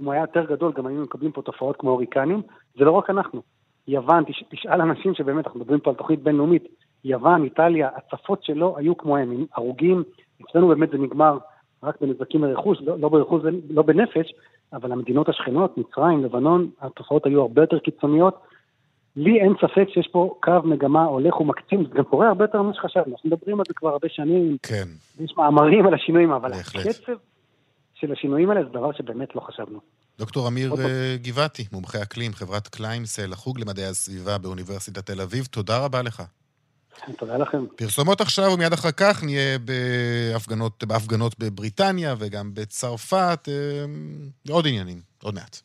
אם הוא היה יותר גדול, גם היינו מקבלים פה תופעות כמו הוריקנים. זה לא רק אנחנו. יוון, תש, תשאל אנשים שבאמת, אנחנו מדברים פה על תוכנית בינלאומית, יוון, איטליה, הצפות שלו היו כמו הם, הרוגים. אצלנו באמת זה נגמר רק בנזקים לרכוש, לא, לא ברכוש ולא בנפש, אבל המדינות השכנות, מצרים, לבנון, התופעות היו הרבה יותר קיצוניות. לי אין ספק שיש פה קו מגמה הולך ומקצין, זה גם קורה הרבה יותר ממה שחשבנו, אנחנו מדברים על זה כבר הרבה שנים, כן. יש מאמרים על השינויים, אבל בהחלט. הקצב של השינויים האלה זה דבר שבאמת לא חשבנו. דוקטור אמיר אה, גבעתי, מומחה אקלים, חברת קליימסל, החוג למדעי הסביבה באוניברסיטת תל אביב, תודה רבה לך. תודה לכם. פרסומות עכשיו, ומיד אחר כך נהיה בהפגנות, בהפגנות בבריטניה וגם בצרפת, אה, ועוד עניינים, עוד מעט.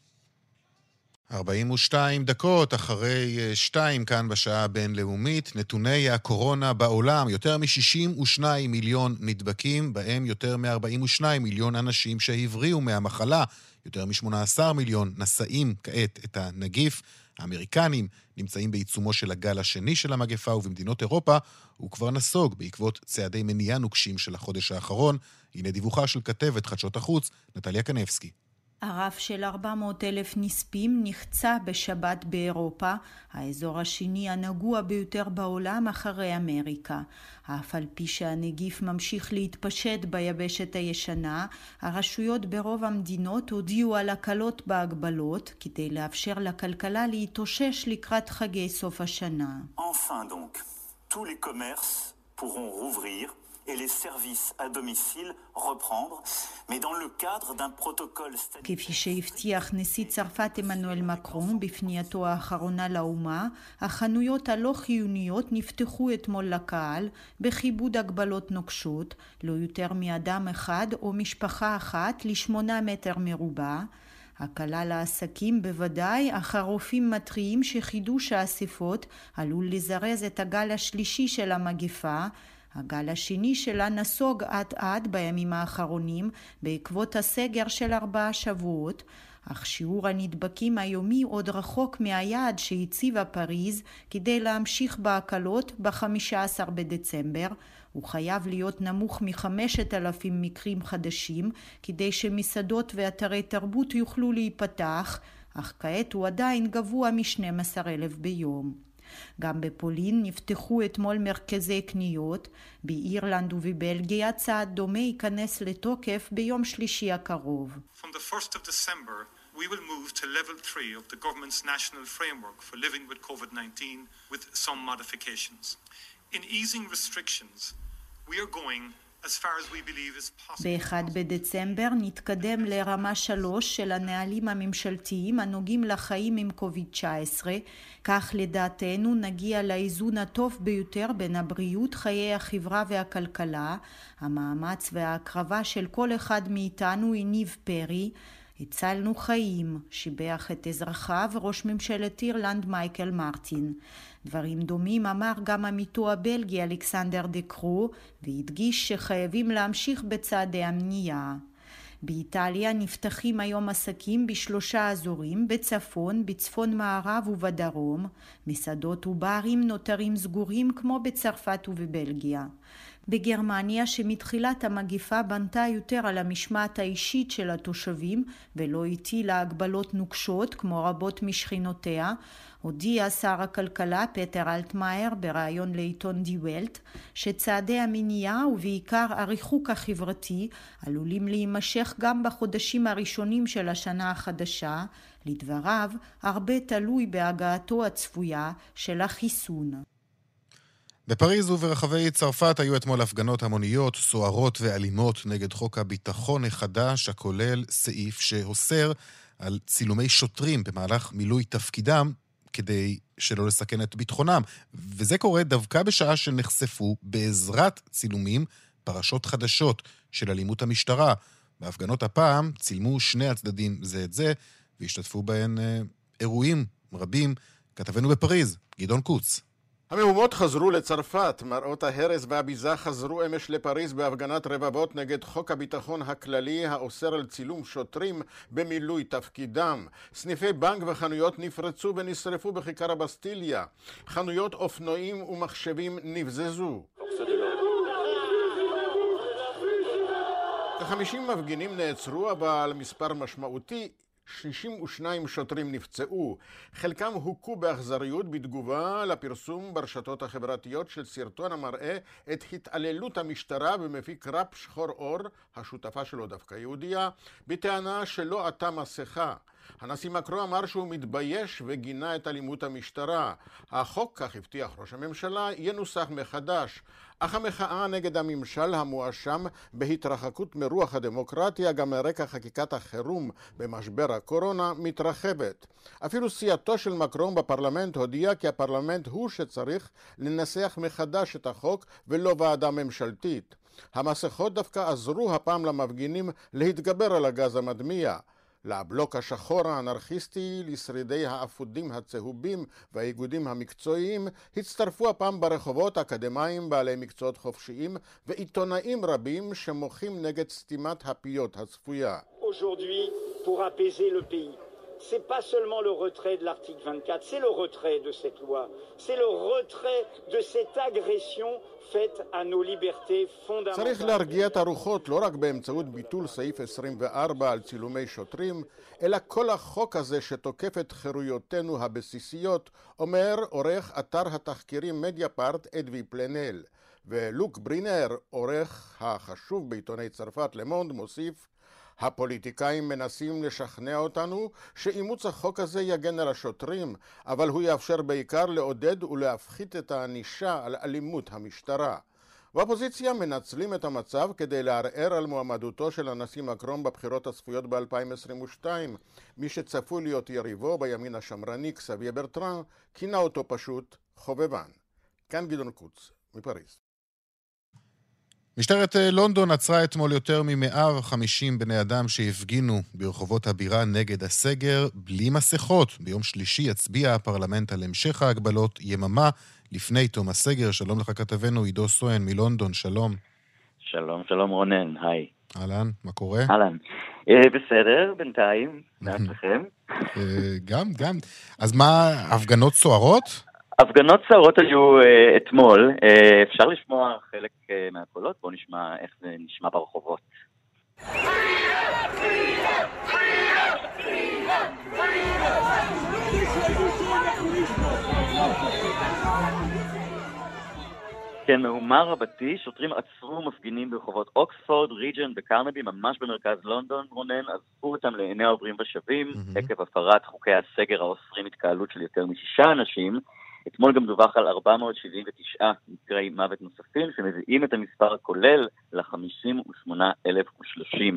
42 דקות אחרי 2 כאן בשעה הבינלאומית, נתוני הקורונה בעולם, יותר מ-62 מיליון נדבקים, בהם יותר מ-42 מיליון אנשים שהבריאו מהמחלה, יותר מ-18 מיליון נשאים כעת את הנגיף. האמריקנים נמצאים בעיצומו של הגל השני של המגפה, ובמדינות אירופה הוא כבר נסוג בעקבות צעדי מניעה נוקשים של החודש האחרון. הנה דיווחה של כתבת חדשות החוץ, נטליה קנבסקי. הרף של 400 אלף נספים נחצה בשבת באירופה, האזור השני הנגוע ביותר בעולם אחרי אמריקה. אף על פי שהנגיף ממשיך להתפשט ביבשת הישנה, הרשויות ברוב המדינות הודיעו על הקלות בהגבלות כדי לאפשר לכלכלה להתאושש לקראת חגי סוף השנה. Enfin donc, tous les commerces pourront rouvrir et les services à domicile reprendre, mais dans le cadre d'un protocole... כפי. הקלה לעסקים בוודאי, אך הרופאים מתריעים שחידוש האספות עלול לזרז את הגל השלישי של המגפה, הגל השני שלה נסוג אט אט בימים האחרונים בעקבות הסגר של ארבעה שבועות, אך שיעור הנדבקים היומי עוד רחוק מהיעד שהציבה פריז כדי להמשיך בהקלות ב-15 בדצמבר. הוא חייב להיות נמוך מחמשת אלפים מקרים חדשים כדי שמסעדות ואתרי תרבות יוכלו להיפתח, אך כעת הוא עדיין גבוה מ-12 אלף ביום. גם בפולין נפתחו אתמול מרכזי קניות, באירלנד ובבלגיה צעד דומה ייכנס לתוקף ביום שלישי הקרוב. From the 1st of December, we will move to level 3 of the government's national framework for living with COVID-19 with some modifications. In easing restrictions, we are going ב-1 בדצמבר נתקדם לרמה 3 של הנהלים הממשלתיים הנוגעים לחיים עם קוביד-19, כך לדעתנו נגיע לאיזון הטוב ביותר בין הבריאות, חיי החברה והכלכלה, המאמץ וההקרבה של כל אחד מאיתנו הניב פרי, הצלנו חיים, שיבח את אזרחיו ראש ממשלת אירלנד מייקל מרטין. דברים דומים אמר גם עמיתו הבלגי אלכסנדר דה קרו, והדגיש שחייבים להמשיך בצעדי המניעה. באיטליה נפתחים היום עסקים בשלושה אזורים, בצפון, בצפון מערב ובדרום. מסעדות וברים נותרים סגורים כמו בצרפת ובבלגיה. בגרמניה שמתחילת המגיפה בנתה יותר על המשמעת האישית של התושבים ולא הטילה הגבלות נוקשות כמו רבות משכנותיה, הודיע שר הכלכלה פטר אלטמאייר בריאיון לעיתון די וולט שצעדי המניעה ובעיקר הריחוק החברתי עלולים להימשך גם בחודשים הראשונים של השנה החדשה. לדבריו, הרבה תלוי בהגעתו הצפויה של החיסון. בפריז וברחבי צרפת היו אתמול הפגנות המוניות, סוערות ואלימות נגד חוק הביטחון החדש, הכולל סעיף שאוסר על צילומי שוטרים במהלך מילוי תפקידם כדי שלא לסכן את ביטחונם. וזה קורה דווקא בשעה שנחשפו בעזרת צילומים פרשות חדשות של אלימות המשטרה. בהפגנות הפעם צילמו שני הצדדים זה את זה, והשתתפו בהן אה, אירועים רבים. כתבנו בפריז, גדעון קוץ. המהומות חזרו לצרפת, מראות ההרס והביזה חזרו אמש לפריז בהפגנת רבבות נגד חוק הביטחון הכללי האוסר על צילום שוטרים במילוי תפקידם. סניפי בנק וחנויות נפרצו ונשרפו בכיכר הבסטיליה. חנויות אופנועים ומחשבים נבזזו. כחמישים מפגינים נעצרו, אבל מספר משמעותי 62 שוטרים נפצעו, חלקם הוכו באכזריות בתגובה לפרסום ברשתות החברתיות של סרטון המראה את התעללות המשטרה במפיק ראפ שחור אור, השותפה שלו דווקא יהודייה, בטענה שלא עטה מסכה. הנשיא מקרו אמר שהוא מתבייש וגינה את אלימות המשטרה. החוק, כך הבטיח ראש הממשלה, ינוסח מחדש. אך המחאה נגד הממשל המואשם בהתרחקות מרוח הדמוקרטיה גם מרקע חקיקת החירום במשבר הקורונה מתרחבת. אפילו סיעתו של מקרון בפרלמנט הודיעה כי הפרלמנט הוא שצריך לנסח מחדש את החוק ולא ועדה ממשלתית. המסכות דווקא עזרו הפעם למפגינים להתגבר על הגז המדמיע. לבלוק השחור האנרכיסטי, לשרידי האפודים הצהובים והאיגודים המקצועיים, הצטרפו הפעם ברחובות אקדמאים בעלי מקצועות חופשיים ועיתונאים רבים שמוחים נגד סתימת הפיות הצפויה. C'est pas seulement le retrait de l'article 24, c'est le retrait de cette loi, c'est le retrait de cette agression צריך להרגיע את הרוחות לא רק באמצעות ביטול סעיף 24 על צילומי שוטרים, אלא כל החוק הזה שתוקף את חירויותינו הבסיסיות, אומר עורך אתר התחקירים מדיה-פארט אדווי פלנל. ולוק ברינר, עורך החשוב בעיתוני צרפת למונד, מוסיף הפוליטיקאים מנסים לשכנע אותנו שאימוץ החוק הזה יגן על השוטרים, אבל הוא יאפשר בעיקר לעודד ולהפחית את הענישה על אלימות המשטרה. באופוזיציה מנצלים את המצב כדי לערער על מועמדותו של הנשיא מקרון בבחירות הצפויות ב-2022. מי שצפוי להיות יריבו בימין השמרני, קסביה ברטרן, כינה אותו פשוט חובבן. כאן גדעון קוץ, מפריז. משטרת אה, לונדון עצרה אתמול יותר מ-150 בני אדם שהפגינו ברחובות הבירה נגד הסגר בלי מסכות. ביום שלישי יצביע הפרלמנט על המשך ההגבלות יממה לפני תום הסגר. שלום לך כתבנו עידו סואן מלונדון, שלום. שלום, שלום רונן, היי. אהלן, מה קורה? אהלן. אה, בסדר, בינתיים, לעצמכם. אה, גם, גם. אז מה, הפגנות סוערות? הפגנות סוערות היו uh, אתמול, uh, אפשר לשמוע חלק uh, מהקולות? בואו נשמע איך זה נשמע ברחובות. כן, מהומה רבתי, שוטרים עצרו מפגינים ברחובות אוקספורד, ריג'ן וקרנבי, ממש במרכז לונדון, רונן, עזבו אותם לעיני העוברים ושבים, mm-hmm. עקב הפרת חוקי הסגר האוסרים התקהלות של יותר משישה אנשים. אתמול גם דווח על 479 מקרי מוות נוספים, שמביאים את המספר הכולל ל-58,030.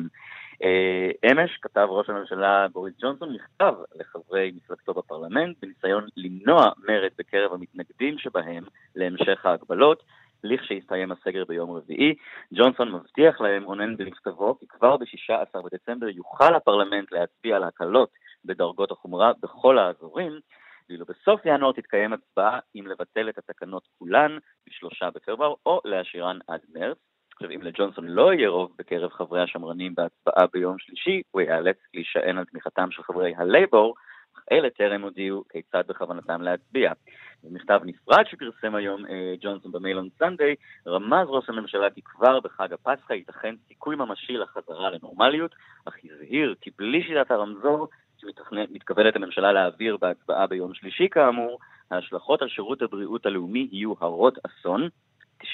אה, אמש כתב ראש הממשלה בוריס ג'ונסון מכתב לחברי מפלגתו בפרלמנט בניסיון למנוע מרד בקרב המתנגדים שבהם להמשך ההגבלות. לכשיסתיים הסגר ביום רביעי. ג'ונסון מבטיח להם, רונן במכתבו, כי כבר ב-16 בדצמבר יוכל הפרלמנט להצביע על הקלות בדרגות החומרה בכל האזורים, ואילו בסוף ינואר תתקיים הצבעה אם לבטל את התקנות כולן ב-3 בפברואר או להשאירן עד מרץ. עכשיו, אם לג'ונסון לא יהיה רוב בקרב חברי השמרנים בהצבעה ביום שלישי, הוא ייאלץ להישען על תמיכתם של חברי הלייבור, אך אלה טרם הודיעו כיצד בכוונתם להצביע. במכתב נפרד שפרסם היום אה, ג'ונסון במייל און סנדיי, רמז ראש הממשלה כי כבר בחג הפסחא ייתכן סיכוי ממשי לחזרה לנורמליות, אך הזהיר כי בלי שיטת הרמזור, שמתכוונת הממשלה להעביר בהצבעה ביום שלישי כאמור, ההשלכות על שירות הבריאות הלאומי יהיו הרות אסון. 99%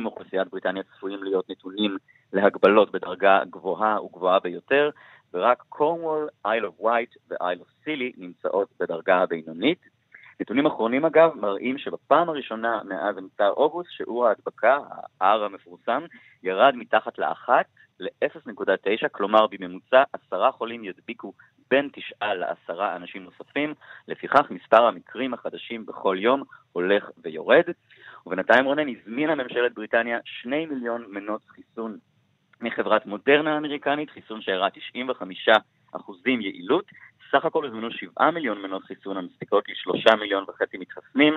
מאוכלוסיית בריטניה צפויים להיות נתונים להגבלות בדרגה גבוהה וגבוהה ביותר, ורק קורנוול, אייל אוף ווייט ואייל אוף סילי נמצאות בדרגה הבינונית. נתונים אחרונים אגב מראים שבפעם הראשונה מאז אמצע אוגוסט שיעור ההדבקה, ה-R המפורסם, ירד מתחת לאחת ל-0.9, כלומר בממוצע עשרה חולים ידביקו בין תשעה לעשרה אנשים נוספים, לפיכך מספר המקרים החדשים בכל יום הולך ויורד. ובינתיים רונן הזמינה ממשלת בריטניה שני מיליון מנות חיסון מחברת מודרנה האמריקנית, חיסון שהראה 95 אחוזים יעילות. סך הכל הוזמנו 7 מיליון מנות חיסון המספיקות ל-3 מיליון וחצי מתחסנים.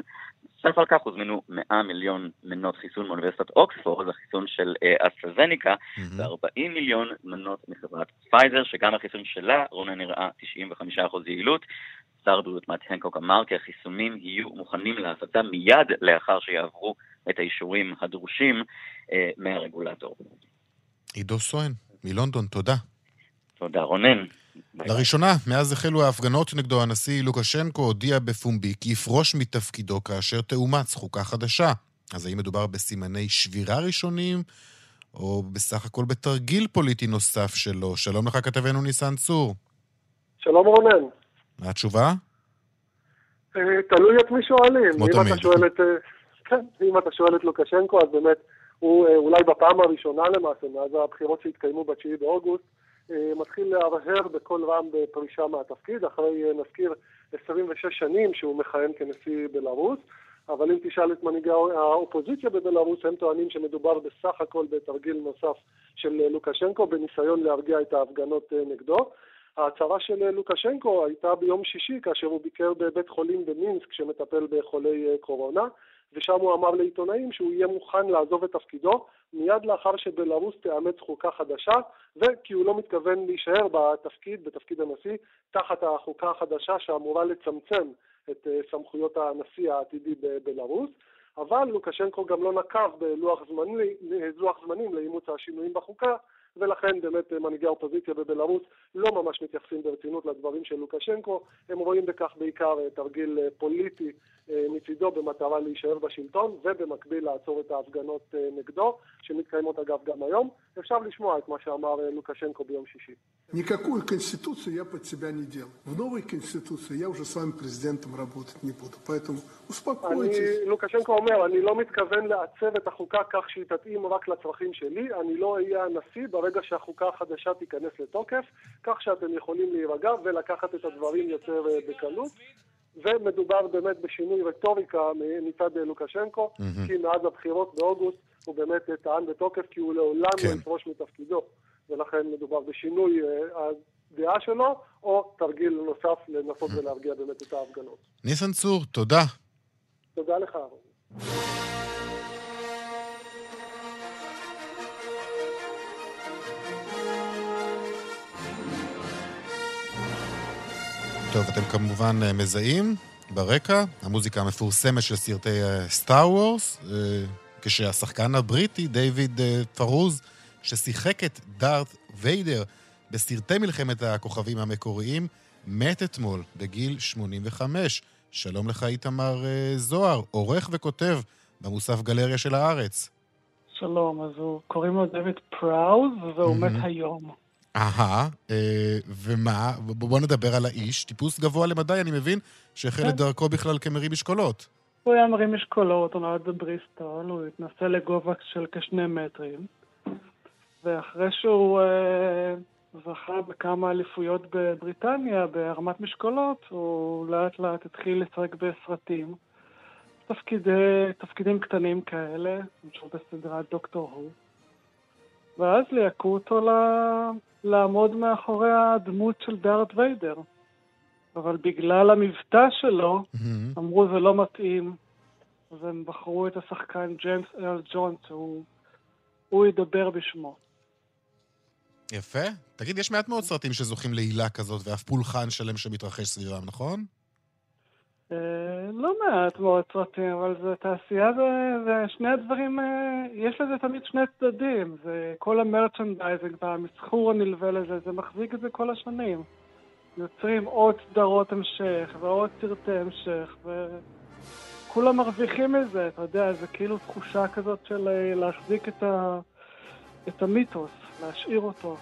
נוסף על כך הוזמנו 100 מיליון מנות חיסון מאוניברסיטת אוקספורד, זה החיסון של uh, אסטרזניקה, mm-hmm. ו-40 מיליון מנות מחברת פייזר, שגם החיסון שלה, רונן נראה 95% יעילות. שר הבריאות מאט הנקוק אמר כי החיסונים יהיו מוכנים להפצה מיד לאחר שיעברו את האישורים הדרושים uh, מהרגולטור. עידו סואן, מלונדון, תודה. תודה, רונן. לראשונה, מאז החלו ההפגנות נגדו, הנשיא לוקשנקו הודיע בפומבי כי יפרוש מתפקידו כאשר תאומץ חוקה חדשה. אז האם מדובר בסימני שבירה ראשונים, או בסך הכל בתרגיל פוליטי נוסף שלו? שלום לך, כתבנו ניסן צור. שלום רונן. מה התשובה? אה, תלוי את מי שואלים. כמו תמיד. אה, כן, אם אתה שואל את לוקשנקו, אז באמת, הוא אה, אולי בפעם הראשונה למעשה, מאז הבחירות שהתקיימו ב-9 באוגוסט, מתחיל להרהר בקול רם בפרישה מהתפקיד, אחרי, אה, נזכיר, 26 שנים שהוא מכהן כנשיא בלרוס, אבל אם תשאל את מנהיגי האופוזיציה בבלרוס, הם טוענים שמדובר בסך הכל בתרגיל נוסף של לוקשנקו בניסיון להרגיע את ההפגנות אה, נגדו. ההצהרה של לוקשנקו הייתה ביום שישי כאשר הוא ביקר בבית חולים במינסק שמטפל בחולי קורונה. ושם הוא אמר לעיתונאים שהוא יהיה מוכן לעזוב את תפקידו מיד לאחר שבלרוס תאמץ חוקה חדשה, וכי הוא לא מתכוון להישאר בתפקיד, בתפקיד הנשיא, תחת החוקה החדשה שאמורה לצמצם את אה, סמכויות הנשיא העתידי בבלרוס. אבל לוקשנקו גם לא נקב בלוח זמנים, זמנים לאימוץ השינויים בחוקה, ולכן באמת אה, מנהיגי האופוזיציה בבלארוס לא ממש מתייחסים ברצינות לדברים של לוקשנקו, הם רואים בכך בעיקר אה, תרגיל אה, פוליטי מצידו במטרה להישאר בשלטון ובמקביל לעצור את ההפגנות נגדו, שמתקיימות אגב גם היום. אפשר לשמוע את מה שאמר לוקשנקו ביום שישי. Никакую конституцию я под себя не делаю. В новой конституции я уже с вами президентом работать не буду, поэтому успокойтесь. לוקשנקו אומר, אני לא מתכוון לעצב את החוקה כך שהיא תתאים רק לצרכים שלי, אני לא אהיה הנשיא ברגע שהחוקה החדשה תיכנס לתוקף, כך שאתם יכולים להירגע ולקחת את הדברים יותר אה, בקלות. ומדובר באמת בשינוי רטוריקה מצד לוקשנקו, mm-hmm. כי מאז הבחירות באוגוסט הוא באמת טען בתוקף כי הוא לעולם לא כן. לא יפרוש מתפקידו, ולכן מדובר בשינוי uh, הדעה שלו, או תרגיל נוסף לנסות mm-hmm. ולהרגיע באמת את ההפגנות. ניסן צור, תודה. תודה לך, אהרון. טוב, אתם כמובן אה, מזהים ברקע, המוזיקה המפורסמת של סרטי סטאר אה, וורס, אה, כשהשחקן הבריטי, דיוויד פרוז, ששיחק את דארת ויידר בסרטי מלחמת הכוכבים המקוריים, מת אתמול בגיל 85. שלום לך, איתמר זוהר, עורך וכותב במוסף גלריה של הארץ. שלום, אז הוא, קוראים לו דויד פראוז, והוא mm-hmm. מת היום. אהה, אה, ומה? בוא נדבר על האיש. טיפוס גבוה למדי, אני מבין, שהחל את כן. דרכו בכלל כמרים משקולות. הוא היה מרים משקולות, הוא נולד בבריסטול, הוא התנסה לגובה של כשני מטרים, ואחרי שהוא אה, זכה בכמה אליפויות בבריטניה, בהרמת משקולות, הוא לאט לאט התחיל לשחק בסרטים. תפקידי, תפקידים קטנים כאלה, למשל בסדרת דוקטור הו. ואז ליהקו אותו. לעמוד מאחורי הדמות של דארט ויידר. אבל בגלל המבטא שלו, mm-hmm. אמרו זה לא מתאים, אז הם בחרו את השחקן ג'יימס אל ג'ונס, הוא ידבר בשמו. יפה. תגיד, יש מעט מאוד סרטים שזוכים להילה כזאת, ואף פולחן שלם שמתרחש סביבם, נכון? אה, לא מעט מאוד סרטים, אבל זה תעשייה ושני הדברים, אה, יש לזה תמיד שני צדדים. זה כל ה merchandising והמסחור הנלווה לזה, זה מחזיק את זה כל השנים. יוצרים עוד סדרות המשך ועוד סרטי המשך, וכולם מרוויחים מזה, אתה יודע, זה כאילו תחושה כזאת של אה, להחזיק את, ה... את המיתוס, להשאיר אותו.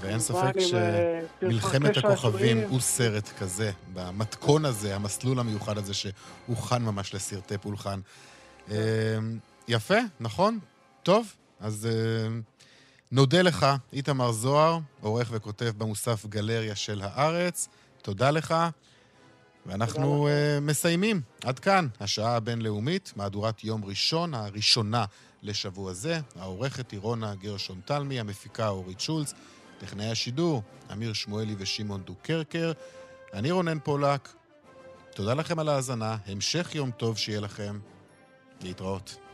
ואין ספק שמלחמת הכוכבים הוא סרט כזה, במתכון הזה, המסלול המיוחד הזה שהוכן ממש לסרטי פולחן. אמ, יפה, נכון? טוב, אז אמ, נודה לך, איתמר זוהר, עורך וכותב במוסף גלריה של הארץ. תודה לך. ואנחנו uh, מסיימים. עד כאן, השעה הבינלאומית, מהדורת יום ראשון, הראשונה לשבוע זה. העורכת היא רונה גרשון תלמי, המפיקה אורית שולץ. טכנאי השידור, אמיר שמואלי ושמעון דוקרקר. אני רונן פולק. תודה לכם על ההאזנה, המשך יום טוב שיהיה לכם. להתראות.